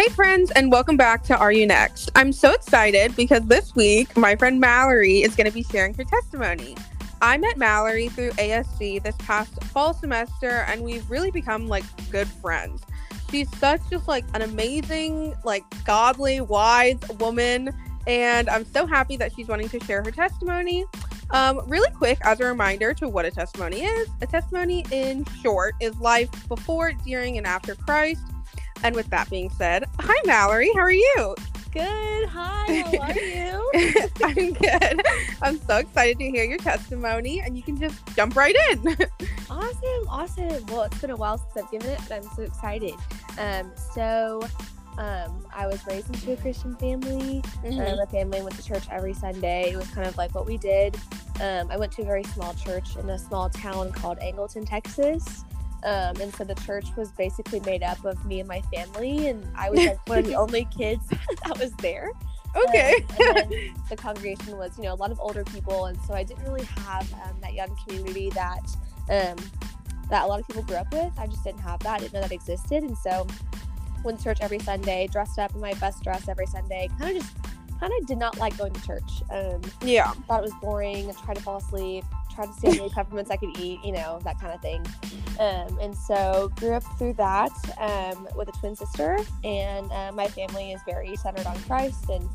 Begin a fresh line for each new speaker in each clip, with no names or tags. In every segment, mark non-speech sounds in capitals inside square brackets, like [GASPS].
Hey, friends, and welcome back to Are You Next? I'm so excited because this week my friend Mallory is going to be sharing her testimony. I met Mallory through ASC this past fall semester, and we've really become like good friends. She's such just like an amazing, like godly, wise woman, and I'm so happy that she's wanting to share her testimony. Um, really quick, as a reminder to what a testimony is, a testimony in short is life before, during, and after Christ. And with that being said, hi Mallory, how are you?
Good. Hi, how are [LAUGHS] you? [LAUGHS]
I'm good. I'm so excited to hear your testimony, and you can just jump right in. [LAUGHS]
awesome, awesome. Well, it's been a while since I've given it, but I'm so excited. Um, so um, I was raised into a Christian family. Mm-hmm. Um, my family went to church every Sunday. It was kind of like what we did. Um, I went to a very small church in a small town called Angleton, Texas. Um, and so the church was basically made up of me and my family, and I was like one of the [LAUGHS] only kids [LAUGHS] that was there.
Okay.
Um, and [LAUGHS] the congregation was, you know, a lot of older people, and so I didn't really have um, that young community that um, that a lot of people grew up with. I just didn't have that. I didn't know that existed, and so went to church every Sunday, dressed up in my best dress every Sunday. Kind of just, kind of did not like going to church. Um,
yeah,
thought it was boring. Tried to fall asleep. Tried to see how many peppermints I could eat. You know that kind of thing. Um, and so grew up through that um, with a twin sister, and uh, my family is very centered on Christ and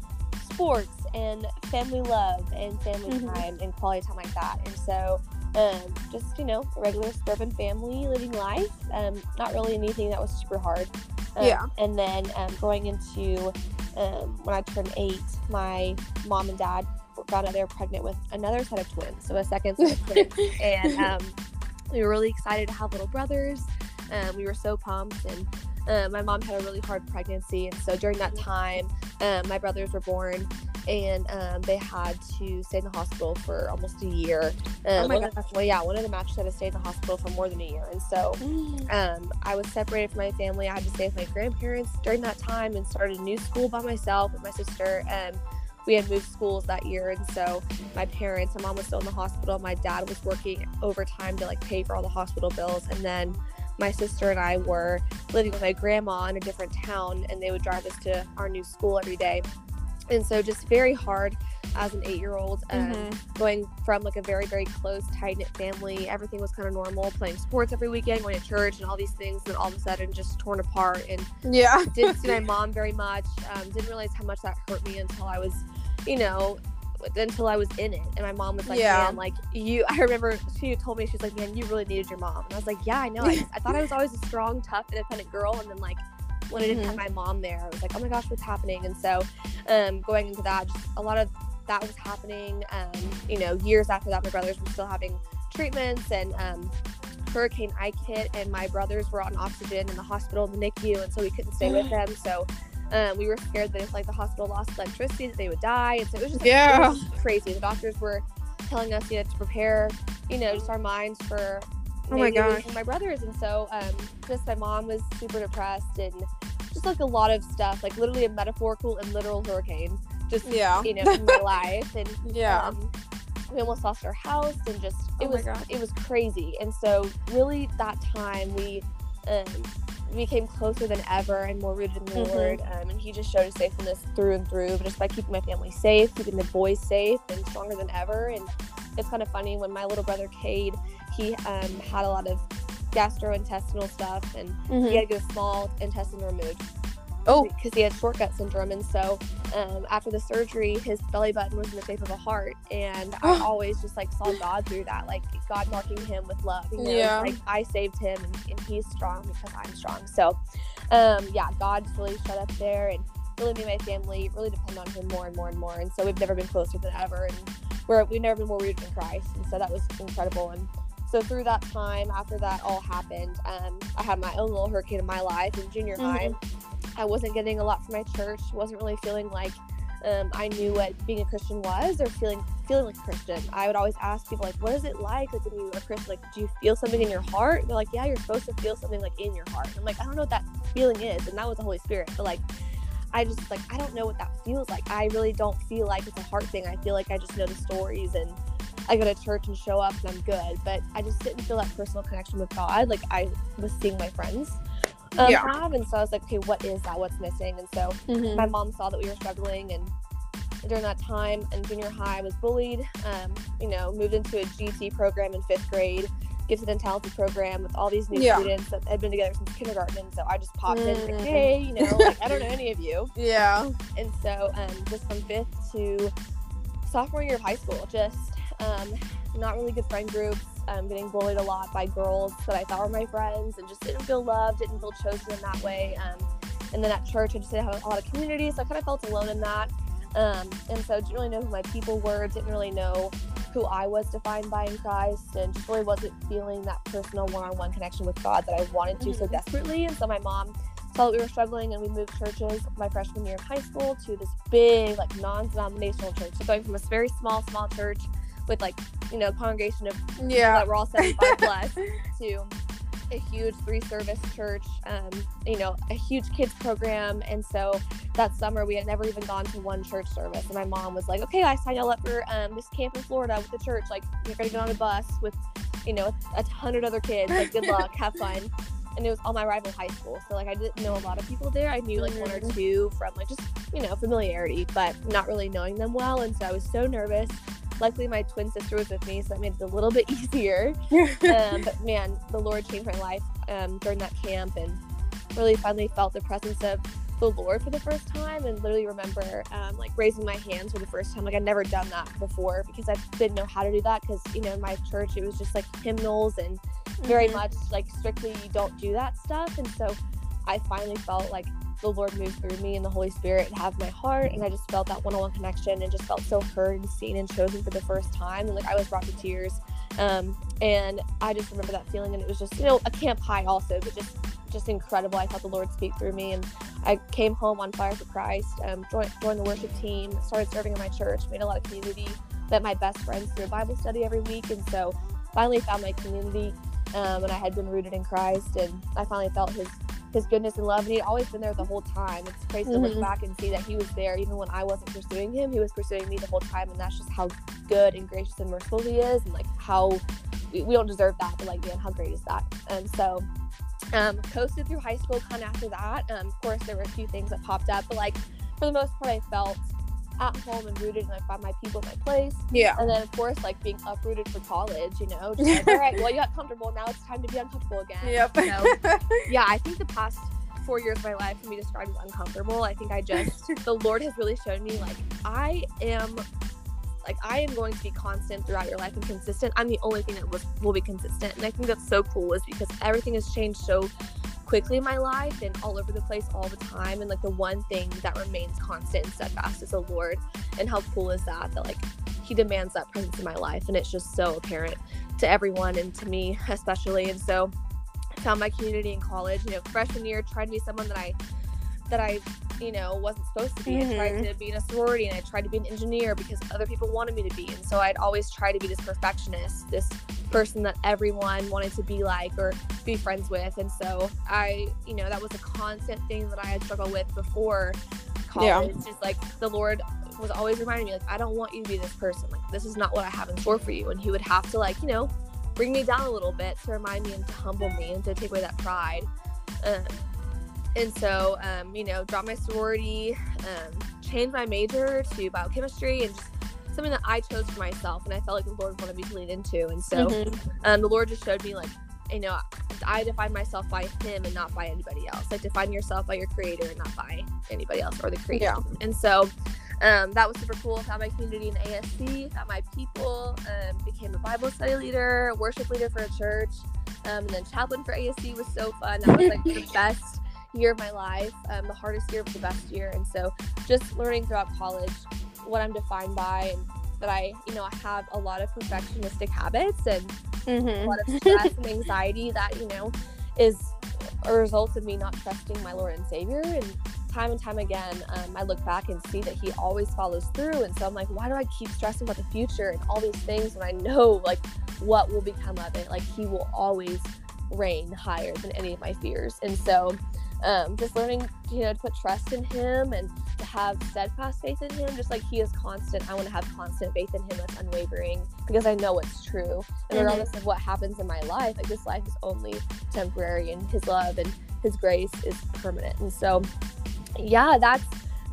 sports and family love and family mm-hmm. time and quality time like that. And so um, just you know, a regular suburban family living life. Um, not really anything that was super hard.
Um, yeah.
And then um, going into um, when I turned eight, my mom and dad found out they were pregnant with another set of twins, so a second set of twins, [LAUGHS] and um, we were really excited to have little brothers. Um, we were so pumped, and uh, my mom had a really hard pregnancy, and so during that time, um, my brothers were born, and um, they had to stay in the hospital for almost a year.
Um, oh my
gosh. Well, yeah, one of the matches had to stay in the hospital for more than a year, and so um, I was separated from my family. I had to stay with my grandparents during that time, and started a new school by myself with my sister. Um, we had moved schools that year, and so my parents, my mom was still in the hospital. My dad was working overtime to like pay for all the hospital bills, and then my sister and I were living with my grandma in a different town, and they would drive us to our new school every day. And so, just very hard as an eight year old, um, mm-hmm. going from like a very, very close, tight knit family. Everything was kind of normal, playing sports every weekend, going to church, and all these things. And all of a sudden, just torn apart. And
yeah,
didn't see my [LAUGHS] mom very much. Um, didn't realize how much that hurt me until I was, you know, until I was in it. And my mom was like, yeah. man, like you, [LAUGHS] I remember she told me, she's like, man, you really needed your mom. And I was like, yeah, I know. I, [LAUGHS] I thought I was always a strong, tough, independent girl. And then like, when I didn't have mm-hmm. my mom there, I was like, oh my gosh, what's happening? And so, um, going into that, just a lot of that was happening. Um, you know, years after that, my brothers were still having treatments and, um, Hurricane Ike hit, and my brothers were on oxygen in the hospital in the NICU, and so we couldn't stay with them. So um, we were scared that if like the hospital lost electricity, that they would die, and so it was just like,
yeah,
was crazy. The doctors were telling us you know to prepare, you know, just our minds for
oh my gosh
my brothers, and so um, just my mom was super depressed and just like a lot of stuff, like literally a metaphorical and literal hurricane, just
yeah,
you know, in my [LAUGHS] life, and
yeah.
Um, we almost lost our house and just it oh was it was crazy and so really that time we um, became closer than ever and more rooted in the mm-hmm. Lord. Um, and He just showed His faithfulness through and through, just by keeping my family safe, keeping the boys safe, and stronger than ever. And it's kind of funny when my little brother Cade, he um, had a lot of gastrointestinal stuff, and mm-hmm. he had to get a small intestine removed.
Oh,
because he had short gut syndrome, and so um, after the surgery, his belly button was in the shape of a heart, and I [GASPS] always just like saw God through that, like God marking him with love. You know?
Yeah,
like I saved him, and, and he's strong because I'm strong. So, um, yeah, God just really shut up there, and really made my family really depend on Him more and more and more. And so we've never been closer than ever, and we're we've never been more rooted in Christ, and so that was incredible. And so through that time, after that all happened, um, I had my own little hurricane in my life in junior mm-hmm. high I wasn't getting a lot from my church. wasn't really feeling like um, I knew what being a Christian was or feeling feeling like a Christian. I would always ask people like, "What is it like like when you are a Christian? Like, do you feel something in your heart?" And they're like, "Yeah, you're supposed to feel something like in your heart." And I'm like, I don't know what that feeling is, and that was the Holy Spirit. But like, I just like I don't know what that feels like. I really don't feel like it's a heart thing. I feel like I just know the stories and I go to church and show up and I'm good. But I just didn't feel that personal connection with God like I was seeing my friends um,
Yeah.
have. And so I was like, okay, what is that? What's missing? And so
Mhm.
my mom saw that we were struggling and during that time in junior high I was bullied um, you know moved into a gt program in fifth grade gifted and talented program with all these new
Yeah.
students that had been together since kindergarten and so i just popped in
Mhm.
like hey you know like i don't know [LAUGHS] any of you
Yeah.
and so um, just from fifth to sophomore year of high school just um, not really good friend groups um, getting bullied a lot by girls that i thought were my friends and just didn't feel loved didn't feel chosen in that way. Um, and then at church i just didn't have a lot of community so i kind of felt alone in that. Um, and so didn't really know who my people were didn't really know who i was defined by in christ and just really wasn't feeling that personal one-on-one connection with god that i wanted to so
Mhm.
desperately. And so my mom saw that we were struggling and we moved churches my freshman year of high school to this big like non-denominational church. So going from a very small small church with like you know congregation of
Yeah.
that were all 75 plus [LAUGHS] to a huge three service church um, you know a huge kids program. And so that summer we had never even gone to one church service. And my mom was like okay i signed y'all up for um, this camp in florida with the church. Like you're gonna get on a bus with you know a hundred other kids. Like good luck. Have fun. And it was all my rival high school. So like i didn't know a lot of people there. I knew like one or
Mhm.
two from like just you know familiarity but not really knowing them well. And so i was so nervous luckily my twin sister was with me so that made it a little bit [LAUGHS] easier [LAUGHS] um, but man, the Lord changed my life um, during that camp and really finally felt the presence of the Lord for the first time and literally remember um, like raising my hands for the first time. Like I'd never done that before because I didn't know how to do that because, you know, in my church it was just like hymnals and very
Mhm.
much like strictly you don't do that stuff. And so I finally felt like the Lord moved through me and the Holy Spirit have my heart and I just felt that one-on-one connection and just felt so heard and seen and chosen for the first time and like I was brought to tears. Um, and I just remember that feeling and it was just you know a camp high also but just just incredible. I felt the Lord speak through me and I came home on fire for Christ um, joined, joined the worship team started serving in my church made a lot of community met my best friends through Bible study every week and so finally found my community um, and I had been rooted in Christ and I finally felt his his goodness and love and he'd always been there the whole time. It's crazy to
Mhm.
look back and see that he was there even when I wasn't pursuing him. He was pursuing me the whole time and that's just how good and gracious and merciful he is and like how we, we don't deserve that but like man how great is that? And so um coasted through high school kind of after that. Um of course there were a few things that popped up but like for the most part i felt at home and rooted and i found my people my place.
Yeah.
and then of course like being uprooted for college you know just like all right well you got comfortable. Now it's time to be uncomfortable again.
Yep.
So, [LAUGHS] yeah i think the past four years of my life can be described as uncomfortable i think i just [LAUGHS] the lord has really shown me like i am like i am going to be constant throughout your life and consistent. I'm the only thing that was, will be consistent. And i think that's so cool is because everything has changed so quickly in my life and all over the place all the time. And like the one thing that remains constant and steadfast is the lord and how cool is that that like he demands that presence in my life. And it's just so apparent to everyone and to me especially. And so I found my community in college you know freshman year tried to be someone that i that i you know wasn't supposed to be. I tried mm-hmm. to be in a sorority and i tried to be an engineer because other people wanted me to be. And so i'd always try to be this perfectionist this person that everyone wanted to be like or be friends with. And so i you know that was a constant thing that i had struggled with before
Yeah.
college. Just like the lord was always reminding me like i don't want you to be this person. Like this is not what i have in store for you. And he would have to like you know bring me down a little bit to remind me and to humble me and to take away that pride. Um, and so um, you know dropped my sorority um, changed my major to biochemistry and just something that i chose for myself and i felt like the lord wanted me to lean into and so
Mhm.
um, the Lord just showed me like, you know, I define myself by Him and not by anybody else. Like define yourself by your Creator and not by anybody else or the creator.
Yeah.
And so um, that was super cool. Found my community in ASC. Found my people. Um, became a Bible study leader, worship leader for a church, um, and then chaplain for ASC was so fun. That was like the [LAUGHS] best year of my life. Um, the hardest year, but the best year. And so just learning throughout college what I'm defined by and that I, you know, I have a lot of perfectionistic habits and a
Mhm.
lot of stress and anxiety that you know is a result of me not trusting my Lord and Savior. And time and time again, um, I look back and see that He always follows through. And so I'm like, why do I keep stressing about the future and all these things when I know like what will become of it? Like He will always reign higher than any of my fears. And so. Um, just learning, you know, to put trust in Him and to have steadfast faith in Him, just like He is constant. I want to have constant faith in Him that's unwavering because I know it's true. And
Mhm.
regardless of what happens in my life, like this life is only temporary, and His love and His grace is permanent. And so, yeah, that's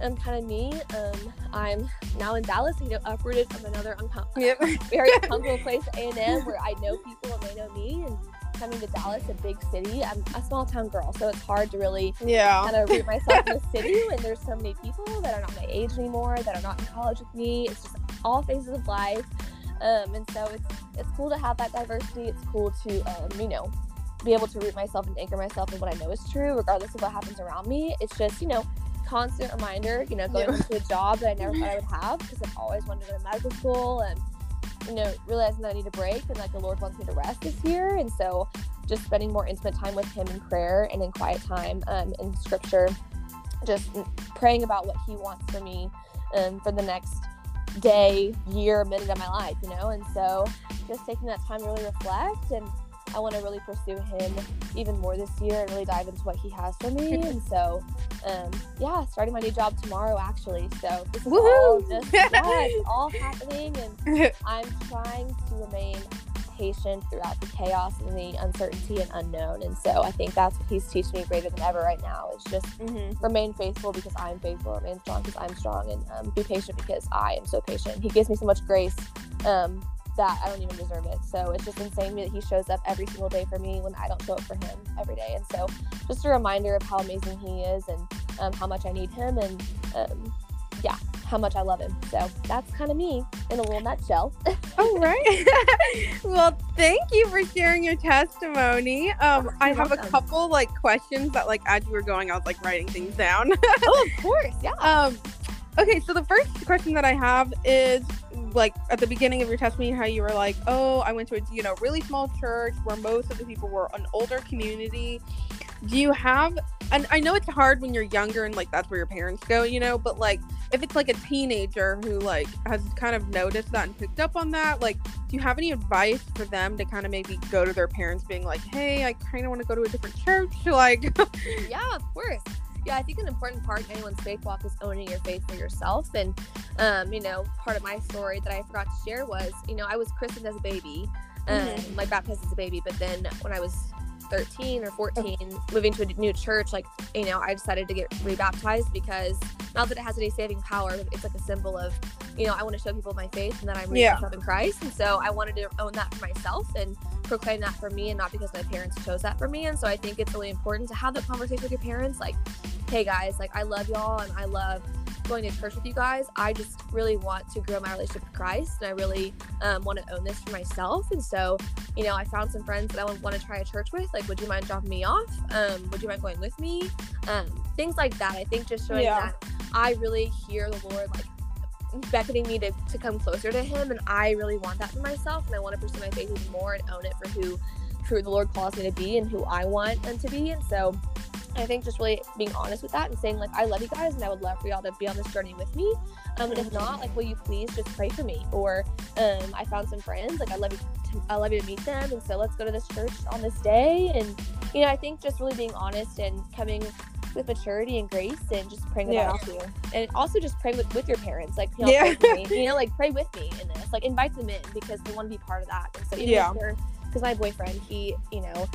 um, kind of me. Um, I'm now in Dallas, you know, uprooted from another uncom-
Yep. [LAUGHS]
very [LAUGHS] uncomfortable place, A and M, where I know people and they know me, and coming to Dallas, a big city. I'm a small town girl, so it's hard to really
Yeah.
kind of root [LAUGHS] myself in the city when there's so many people that are not my age anymore, that are not in college with me. It's just all phases of life. Um, and so it's it's cool to have that diversity. It's cool to um, you know be able to root myself and anchor myself in what I know is true, regardless of what happens around me. It's just you know constant reminder. You know, going
Yeah.
into a job that I never thought I would [LAUGHS] have because I've always wanted to go to medical school and you know realizing that I need a break and like the Lord wants me to rest this year. And so just spending more intimate time with Him in prayer and in quiet time um, in Scripture, just praying about what He wants for me um, for the next day, year, minute of my life, you know? And so just taking that time to really reflect and I want to really pursue him even more this year and really dive into what he has for me. And so, um, yeah, starting my new job tomorrow actually. So this is all just [LAUGHS] yeah, it's all happening, and [LAUGHS] I'm trying to remain patient throughout the chaos and the uncertainty and unknown. And so I think that's what he's teaching me greater than ever right now. Is just
Mhm.
remain faithful because I'm faithful, remain strong because I'm strong, and um, be patient because I am so patient. He gives me so much grace um, that I don't even deserve it. So it's just insane that he shows up every single day for me when I don't show up for him every day. And so just a reminder of how amazing he is and um, how much I need him and um, yeah, how much I love him. So that's kind of me in a little nutshell. [LAUGHS]
All right. [LAUGHS] well, thank you for sharing your testimony. Um, I have a couple like questions that like as you were going, I was like writing things down. [LAUGHS]
oh, of course, yeah.
um, okay, so the first question that I have is like at the beginning of your testimony, how you were like, oh, I went to a you know really small church where most of the people were an older community. Do you have? And I know it's hard when you're younger and like that's where your parents go, you know. But like if it's like a teenager who like has kind of noticed that and picked up on that, like, do you have any advice for them to kind of maybe go to their parents, being like, hey, I kind of want to go to a different church, [LAUGHS] like.
yeah, of course. Yeah, I think an important part of anyone's faith walk is owning your faith for yourself. And, um, you know, part of my story that I forgot to share was, you know, I was christened as a baby, um,
Mhm.
like baptized as a baby. But then when I was 13 or 14, moving to a new church, like, you know, I decided to get rebaptized because not that it has any saving power, but it's like a symbol of, you know, I want to show people my faith and that I'm
Yeah.
myself in Christ. And so I wanted to own that for myself and proclaim that for me and not because my parents chose that for me. And so I think it's really important to have that conversation with your parents. Like, hey guys, like I love y'all and I love going to church with you guys. I just really want to grow my relationship with Christ and I really um, want to own this for myself. And so, you know, I found some friends that I would want to try a church with. Like, would you mind dropping me off? Um, would you mind going with me? Um, things like that. I think just showing
Yeah.
that I really hear the Lord like beckoning me to, to come closer to him and I really want that for myself and I want to pursue my faith even more and own it for who who the Lord calls me to be and who I want them to be. And so I think just really being honest with that and saying like I love you guys and I would love for y'all to be on this journey with me. Um, and if not, like will you please just pray for me? Or um, I found some friends like I love you to, I love you to meet them and so let's go to this church on this day. And you know I think just really being honest and coming with maturity and grace and just praying
Yeah.
about you. And also just pray with, with your parents. Like you know,
Yeah.
me. you know, like [LAUGHS] pray with me in this. Like invite them in because they want to be part of that. And so
Yeah.
because my boyfriend, he, you know,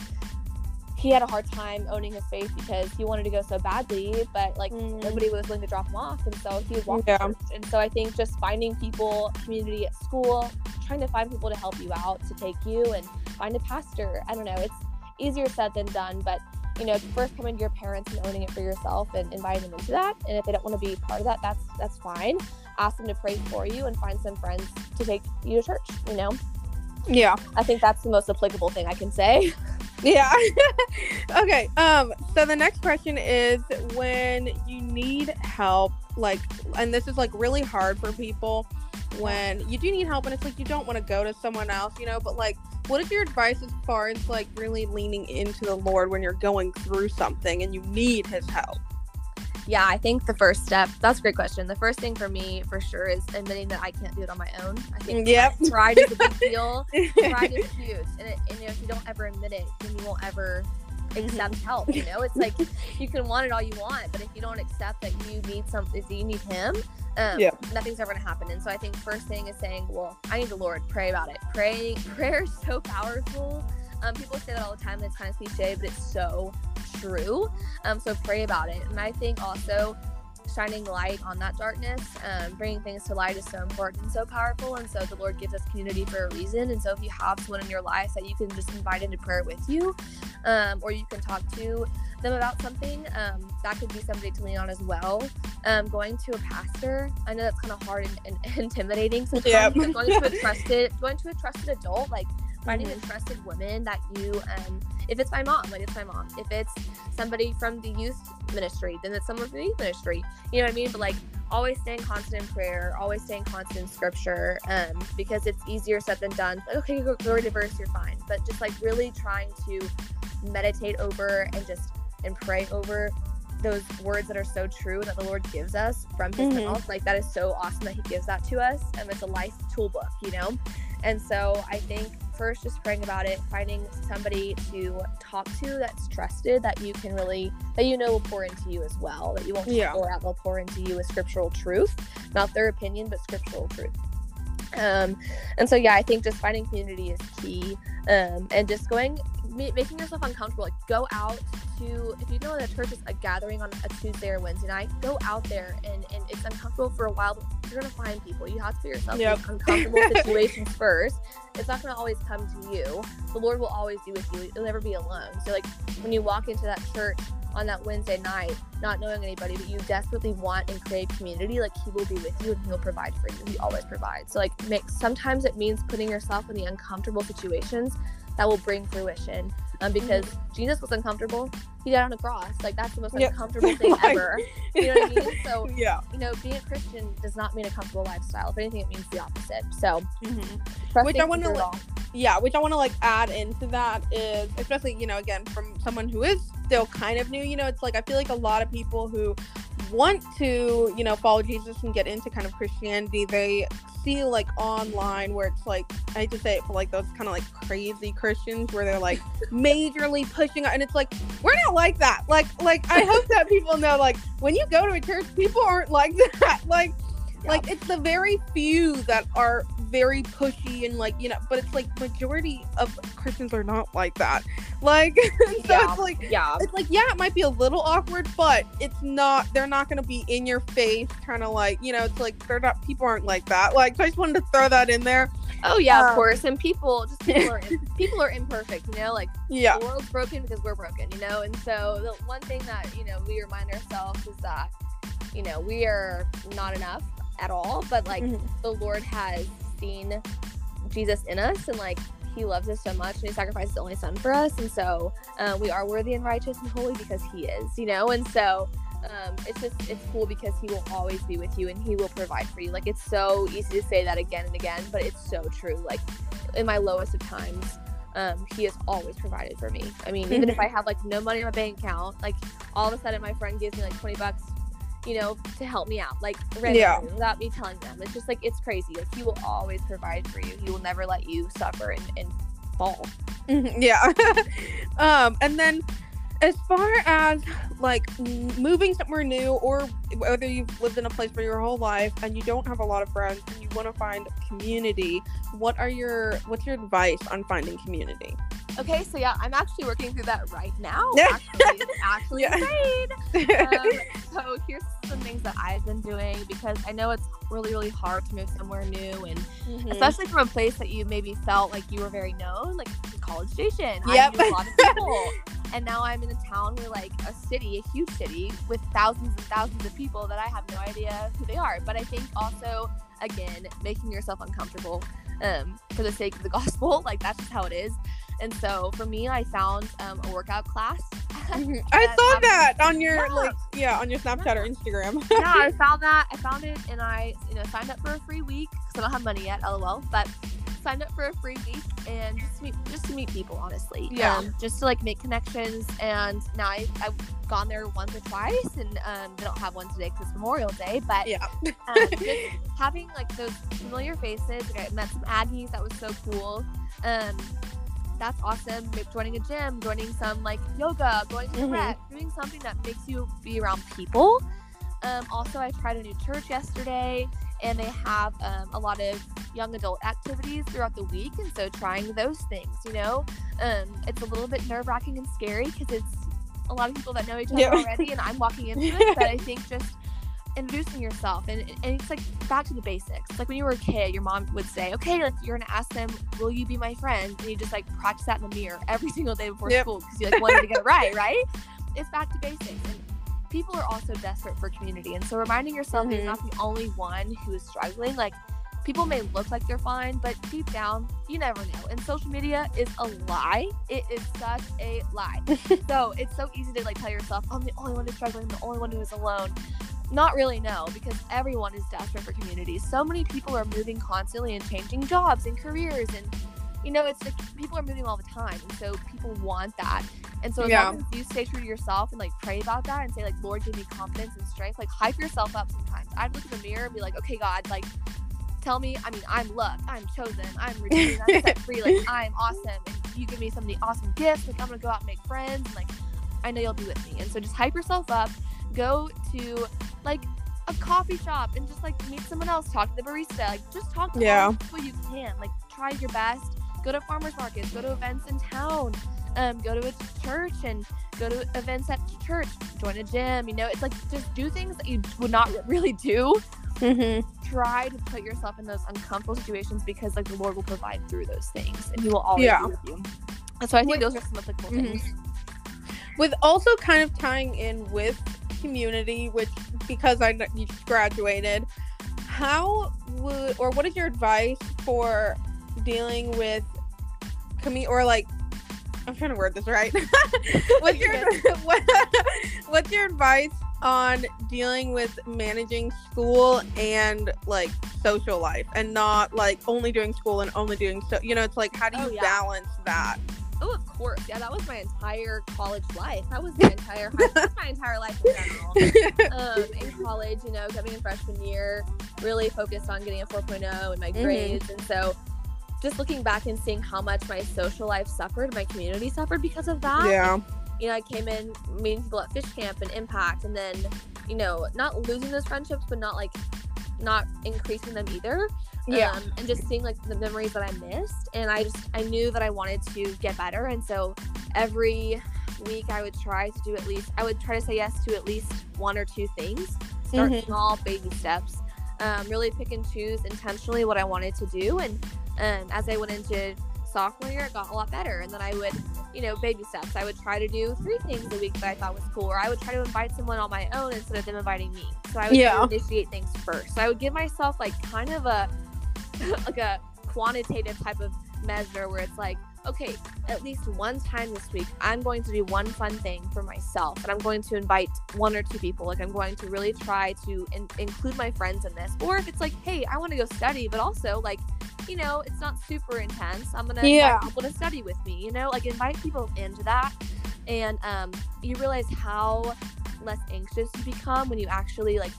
he had a hard time owning his faith because he wanted to go so badly, but like
Mm.
nobody was willing to drop him off, and so he would walk.
Yeah.
And so I think just finding people, community at school, trying to find people to help you out, to take you, and find a pastor. I don't know. It's easier said than done, but you know, first coming to your parents and owning it for yourself and inviting them into that. And if they don't want to be part of that, that's that's fine. Ask them to pray for you and find some friends to take you to church. You know,
Yeah.
I think that's the most applicable thing I can say. [LAUGHS]
Yeah. [LAUGHS] okay. Um. So the next question is when you need help, like, and this is like really hard for people when you do need help, and it's like you don't want to go to someone else, you know. But like, what is your advice as far as like really leaning into the Lord when you're going through something and you need His help?
Yeah, I think the first step, that's a great question. The first thing for me, for sure, is admitting that I can't do it on my own. I think mm,
Yep.
pride is a big deal. [LAUGHS] Pride is huge. And, it, and you know, if you don't ever admit it, then you won't ever accept help. You know, it's like [LAUGHS] you can want it all you want, but if you don't accept that you need something, you need Him, um,
Yeah.
nothing's ever going to happen. And so I think first thing is saying, well, I need the Lord. Pray about it. Pray. [LAUGHS] Prayer is so powerful. Um, people say that all the time, it's kind of cliche, but it's so true. Um, so pray about it. And I think also shining light on that darkness, um, bringing things to light is so important and so powerful. And so the Lord gives us community for a reason. And so if you have someone in your life that you can just invite into prayer with you, um, or you can talk to them about something, um, that could be somebody to lean on as well. Um, going to a pastor, I know that's kind of hard and, and [LAUGHS] intimidating sometimes.
Yep.
going to a trusted, going to a trusted adult, like finding
Mhm.
a trusted woman that you um if it's my mom like it's my mom if it's somebody from the youth ministry then it's someone from the youth ministry you know what i mean but like always staying constant in prayer always staying constant in scripture um because it's easier said than done like okay go, go to verse you're fine but just like really trying to meditate over and just and pray over those words that are so true that the Lord gives us from His
Mhm.
mouth. Like that is so awesome that He gives that to us, and it's a life toolbook, you know. And so I think first, just praying about it, finding somebody to talk to that's trusted, that you can really that you know will pour into you as well, that you won't
Yeah.
pour out, they'll pour into you with scriptural truth, not their opinion, but scriptural truth. Um, and so yeah, I think just finding community is key, um, and just going making yourself uncomfortable. Like go out to if you know that church is a gathering on a Tuesday or Wednesday night, go out there and and it's uncomfortable for a while. But you're gonna find people. You have to put yourself
Yep.
in uncomfortable [LAUGHS] situations first. It's not gonna always come to you. The Lord will always be with you. You'll never be alone. So like when you walk into that church on that Wednesday night, not knowing anybody, but you desperately want and crave community, like He will be with you and He'll provide for you. He always provides. So like, make sometimes it means putting yourself in the uncomfortable situations that will bring fruition. Um, because Jesus was uncomfortable. He died on a cross. Like that's the most
Yep.
uncomfortable [LAUGHS] thing
Like-
ever. You know what I mean? [LAUGHS] So
yeah.
you know, being a Christian does not mean a comfortable lifestyle. If anything, it means the opposite. So
Mhm.
trusting
I wanna
through it
let-
all.
yeah which i want to like add into that is especially you know again from someone who is still kind of new you know it's like i feel like a lot of people who want to you know follow jesus and get into kind of christianity they see like online where it's like i hate to say it but like those kind of like crazy christians where they're like majorly pushing and it's like we're not like that. Like like i hope that people know like when you go to a church people aren't like [LAUGHS] that. Like
Yeah.
like it's the very few that are very pushy and like you know but it's like majority of christians are not like that like [LAUGHS] so
Yeah.
it's like
yeah.
it's like yeah it might be a little awkward but it's not they're not going to be in your face trying to like you know it's like they're not people aren't like that like so i just wanted to throw that in there
Oh yeah,
Um,
of course. And people just people are [LAUGHS] people are imperfect, you know, like
yeah
the world's broken because we're broken, you know? And so the one thing that, you know, we remind ourselves is that, you know, we are not enough at all, but like
Mhm.
the Lord has seen Jesus in us and like he loves us so much and he sacrificed his only son for us. And so uh, we are worthy and righteous and holy because he is, you know? And so um, it's just it's cool because he will always be with you and he will provide for you. Like it's so easy to say that again and again, but it's so true. Like in my lowest of times, um, he has always provided for me. I mean, even if I have like no money in my bank account, like all of a sudden my friend gives me like twenty bucks, you know, to help me out, like randomly,
Yeah.
without me telling them. It's just like it's crazy. Like he will always provide for you. He will never let you suffer and, and fall.
Mhm, [LAUGHS] yeah [LAUGHS] um and then as far as like moving somewhere new or whether you've lived in a place for your whole life and you don't have a lot of friends and you want to find community what are your what's your advice on finding community
Okay, so yeah, I'm actually working through that right now. [LAUGHS] Actually, actually
Yeah.
insane. [LAUGHS] Um, so here's some things that I've been doing because I know it's really, really hard to move somewhere new and
Mhm.
especially from a place that you maybe felt like you were very known, like College Station.
Yep.
I knew a lot of [LAUGHS] people. and now I'm in a town where like a city, a huge city with thousands and thousands of people that I have no idea who they are. But I think also again, making yourself uncomfortable um, for the sake of the gospel, like that's just how it is. And so for me, I found um, a workout class.
Mhm. [LAUGHS] I saw that on your
Yeah.
like yeah on your Snapchat or Instagram.
yeah, I [LAUGHS] found that. I found it, and I, you know, signed up for a free week because I don't have money yet. LOL. But signed up for a free week and just to meet, just to meet people, honestly.
Yeah.
Um, just to like make connections. And now I, I've gone there once or twice, and um, they don't have one today because it's Memorial Day. But
yeah.
um, [LAUGHS] just having like those familiar faces. Like I met some Aggies. That was so cool. Um, that's awesome. Maybe joining a gym, joining some like yoga, going to the
Mhm.
rec, doing something that makes you be around people. Um, also, I tried a new church yesterday, and they have um, a lot of young adult activities throughout the week, and so trying those things. You know, um, it's a little bit nerve wracking and scary because it's a lot of people that know each other
Yeah.
already, and I'm walking into it. But I think [LAUGHS] just introducing yourself and, and it's like back to the basics. Like when you were a kid, your mom would say, "Okay, like you're gonna ask them, will you be my friend?" And you just like practice that in the mirror every [LAUGHS] single day before
Yep.
school because you like wanted to get it right, [LAUGHS] right? It's back to basics. And people are also desperate for community, and so reminding yourself that
Mhm.
you're not the only one who is struggling. Like people may look like they're fine, but deep down, you never know. And social media is a lie. It is such a lie. [LAUGHS] so it's so easy to like tell yourself, I'm the only one who's struggling, I'm the only one who is alone. Not really, no, because everyone is desperate for community. So many people are moving constantly and changing jobs and careers and you know, it's like people are moving all the time, and so people want that. And so as
Yeah.
long as you stay true to yourself and like pray about that and say like, Lord, give me confidence and strength, like hype yourself up. Sometimes I'd look in the mirror and be like, okay, God, like tell me. I mean, I'm loved, I'm chosen, I'm redeemed, I'm set [LAUGHS] free. Like I'm awesome, and you give me some of the awesome gifts. Like I'm gonna go out and make friends, and like I know you'll be with me. And so just hype yourself up. Go to like a coffee shop and just like meet someone else. Talk to the barista. Like just talk to
Yeah.
all people you can. Like try your best. Go to farmers markets. Go to events in town. Um, go to a church and go to events at church. Join a gym. You know, it's like just do things that you would not [LAUGHS] really do.
Mm-hmm.
Try to put yourself in those uncomfortable situations because like the Lord will provide through those things and He will always
Yeah.
be with you. And so I think
Wait-
those are some applicable
Mhm.
things.
With also kind of tying in with community, which because I graduated, how would or what is your advice for dealing with commu or like I'm trying to word this right. [LAUGHS] what's your [LAUGHS] [LAUGHS] what, what's your advice on dealing with managing school and like social life and not like only doing school and only doing so you know it's like how do oh, you
Oh, yeah.
balance that?
Oh, of course. Yeah, that was my entire college life. That was my entire high, my entire life in general. [LAUGHS] um, in college, you know, coming in freshman year, really focused on getting a 4.0 in my
Mhm.
grades. And so just looking back and seeing how much my social life suffered, my community suffered because of that.
yeah.
You know, I came in meeting people at Fish Camp and Impact, and then, you know, not losing those friendships, but not like not increasing them either.
Yeah.
Um, and just seeing like the memories that I missed. And I just, I knew that I wanted to get better. And so every week I would try to do at least, I would try to say yes to at least one or two things, start
Mhm.
small baby steps, um, really pick and choose intentionally what I wanted to do. And um, as I went into sophomore year, it got a lot better. And then I would, you know, baby steps. I would try to do three things a week that I thought was cool, or I would try to invite someone on my own instead of them inviting me. So I would
Yeah.
initiate things first. So I would give myself like kind of a [LAUGHS] like a quantitative type of measure where it's like, okay, at least one time this week, I'm going to do one fun thing for myself, and I'm going to invite one or two people. Like I'm going to really try to in- include my friends in this. Or if it's like, hey, I want to go study, but also like, you know, it's not super intense. I'm gonna
Yeah.
invite people to study with me. You know, like invite people into that, and um, you realize how less anxious you become when you actually like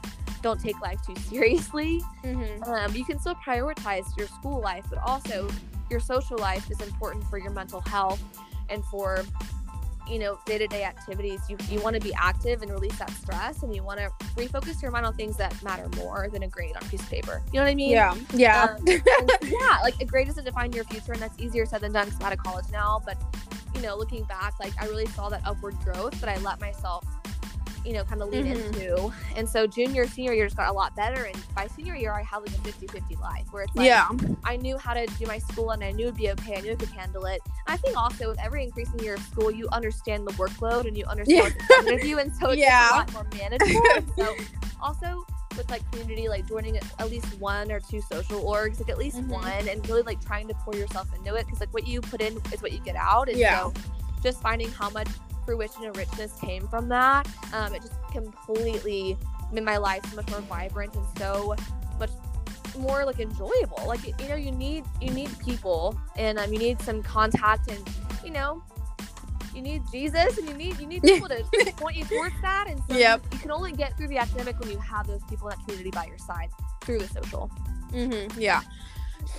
don't take life too seriously
Mm-hmm.
um, you can still prioritize your school life, but also your social life is important for your mental health and for you know day-to-day activities. You you want to be active and release that stress, and you want to refocus your mind on things that matter more than a grade on a piece of paper. You know what I mean?
Yeah. Yeah.
Um, [LAUGHS] yeah, like a grade doesn't define your future, and that's easier said than done because I'm out of college now. But you know, looking back, like I really saw that upward growth that I let myself, you know, kind of lean
Mhm.
into. And so junior, senior year just got a lot better, and by senior year, I had like a 50-50 life where it's like
yeah.
I knew how to do my school, and I knew it'd be okay. I knew I could handle it. I think also with every increasing year of school, you understand the workload and you understand
Yeah.
of you, and so it's
Yeah.
a lot more manageable. So [LAUGHS] also with like community, like joining at least one or two social orgs, like at least
Mhm.
one, and really like trying to pour yourself into it because like what you put in is what you get out. And
Yeah.
so just finding how much fruition and richness came from that, um, it just completely made my life so much more vibrant and so much more like enjoyable. Like you know, you need you need people and um, you need some contact and you know you need Jesus and you need you need [LAUGHS] people to point you towards that. And so
Yep.
you, you can only get through the academic when you have those people in that community by your side through the social.
Mm-hmm. Yeah.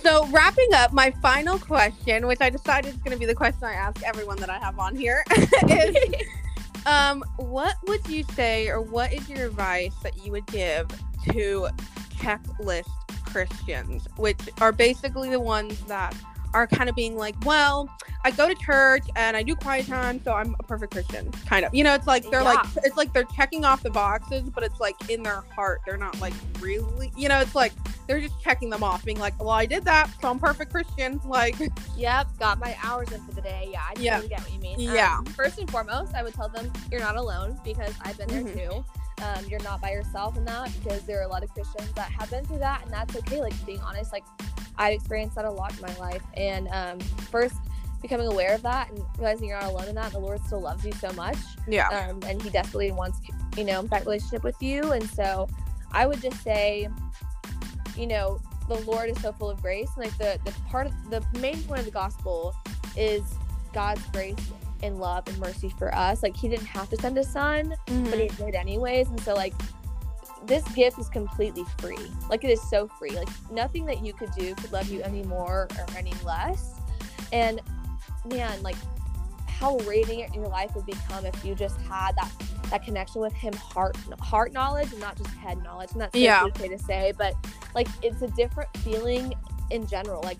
So wrapping up, my final question, which I decided is going to be the question I ask everyone that I have on here, [LAUGHS] is [LAUGHS] um, what would you say, or what is your advice that you would give to checklist Christians, which are basically the ones that are kind of being like, well, I go to church and I do quiet time, so I'm a perfect Christian, kind of. You know, it's like they're
Yeah.
like it's like they're checking off the boxes, but it's like in their heart, they're not like really. You know, it's like they're just checking them off, being like, well, I did that, so I'm perfect Christian. [LAUGHS] Like,
Yep, got my hours in for the day. Yeah, I totally
Yeah.
get what you mean.
Yeah.
Um, first and foremost, I would tell them you're not alone because I've been there too. Um, you're not by yourself in that because there are a lot of Christians that have been through that, and that's okay. Like being honest, like I've experienced that a lot in my life, and um, first becoming aware of that and realizing you're not alone in that, and the Lord still loves you so much
yeah,
um, and he desperately wants you know that relationship with you and so i would just say you know the lord is so full of grace like the the part of the main point of the gospel is god's grace and love and mercy for us. Like he didn't have to send his son but he mm-hmm. did anyways. And so like this gift is completely free. Like it is so free. Like nothing that you could do could love you any more or any less. And man like how radiant your life would become if you just had that that connection with him heart heart knowledge and not just head knowledge. And that's
Yeah.
cliche to say but like it's a different feeling in general like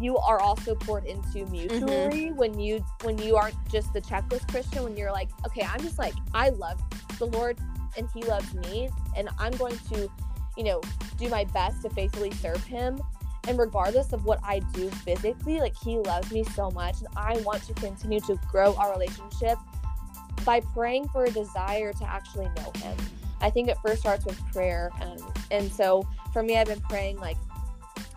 you are also poured into mutually when you when you aren't just the checklist christian when you're like okay i'm just like i love the lord and he loves me and i'm going to you know do my best to faithfully serve him. And regardless of what i do physically like he loves me so much and i want to continue to grow our relationship by praying for a desire to actually know him. I think it first starts with prayer um, and so for me i've been praying like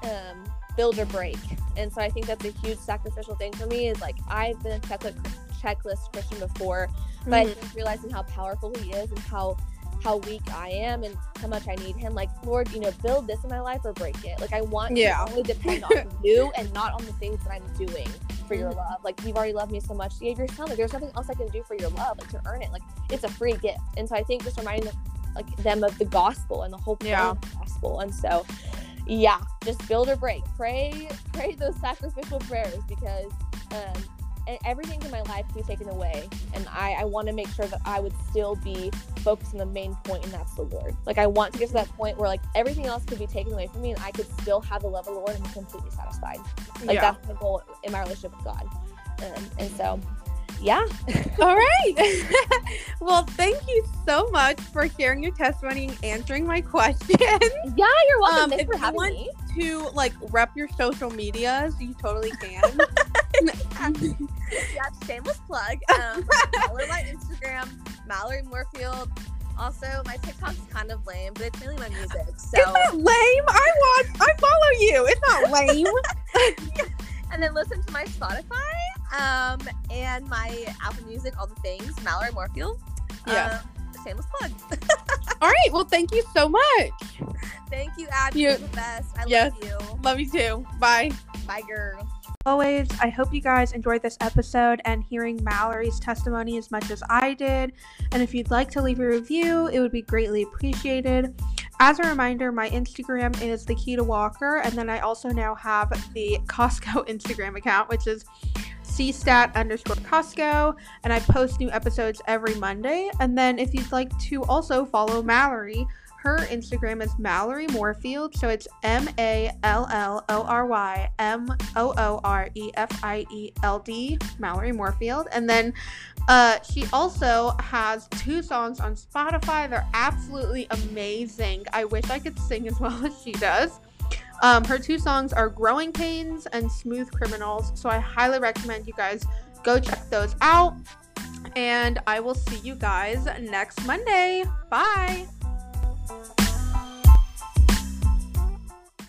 um, build or break and so i think that's a huge sacrificial thing for me is like i've been a checklist, checklist christian before but I
Mhm.
think realizing how powerful he is and how how weak I am and how much I need him. Like, Lord, you know, build this in my life or break it. Like I want
Yeah.
to only depend on [LAUGHS] you and not on the things that I'm doing for your
Mhm.
love. Like you've already loved me so much. You gave your son. Like there's nothing else I can do for your love, like to earn it. Like it's a free gift. And so I think just reminding them like them of the gospel and the whole
Yeah.
of the gospel. And so yeah, just build or break. Pray, pray those sacrificial prayers because um everything in my life can be taken away and i, I want to make sure that i would still be focused on the main point and that's the lord like i want to get to that point where like everything else could be taken away from me and i could still have the love of the lord and be completely satisfied like
yeah.
that's my goal in my relationship with god um, and so yeah [LAUGHS]
All right. [LAUGHS] well, thank you so much for sharing your testimony and answering my [LAUGHS] questions.
yeah you're welcome
Um,
Thanks
if
for
you
having
want-
me
to like rep your social medias, you totally can.
yeah shameless plug um follow my instagram mallory moorefield also my tiktok's kind of lame but it's mainly my music so
It's not lame. I want. I follow you. It's not lame.
and then listen to my Spotify, um, and my Apple Music, all the things. Mallory Moorefield.
Yeah.
Um, shameless plug. [LAUGHS]
All right. Well, thank you so much.
Thank you, Abby.
You-
You're the best. I
Yes.
love you.
Love you too. Bye.
Bye, girl.
always, I hope you guys enjoyed this episode and hearing Mallory's testimony as much as I did. And if you'd like to leave a review, it would be greatly appreciated. As a reminder, my Instagram is the key to Walker, and then I also now have the Costco [LAUGHS] Instagram account, which is cstat underscore Costco, and I post new episodes every Monday. And then if you'd like to also follow Mallory, her Instagram is Mallory Moorefield, so it's M A L L O R Y M O O R E F I E L D, Mallory Moorefield. And then uh, she also has two songs on Spotify. They're absolutely amazing. I wish I could sing as [LAUGHS] well as she does. Um, her two songs are Growing Pains and Smooth Criminals, so I highly recommend you guys go check those out. And I will see you guys next Monday. Bye. Bye.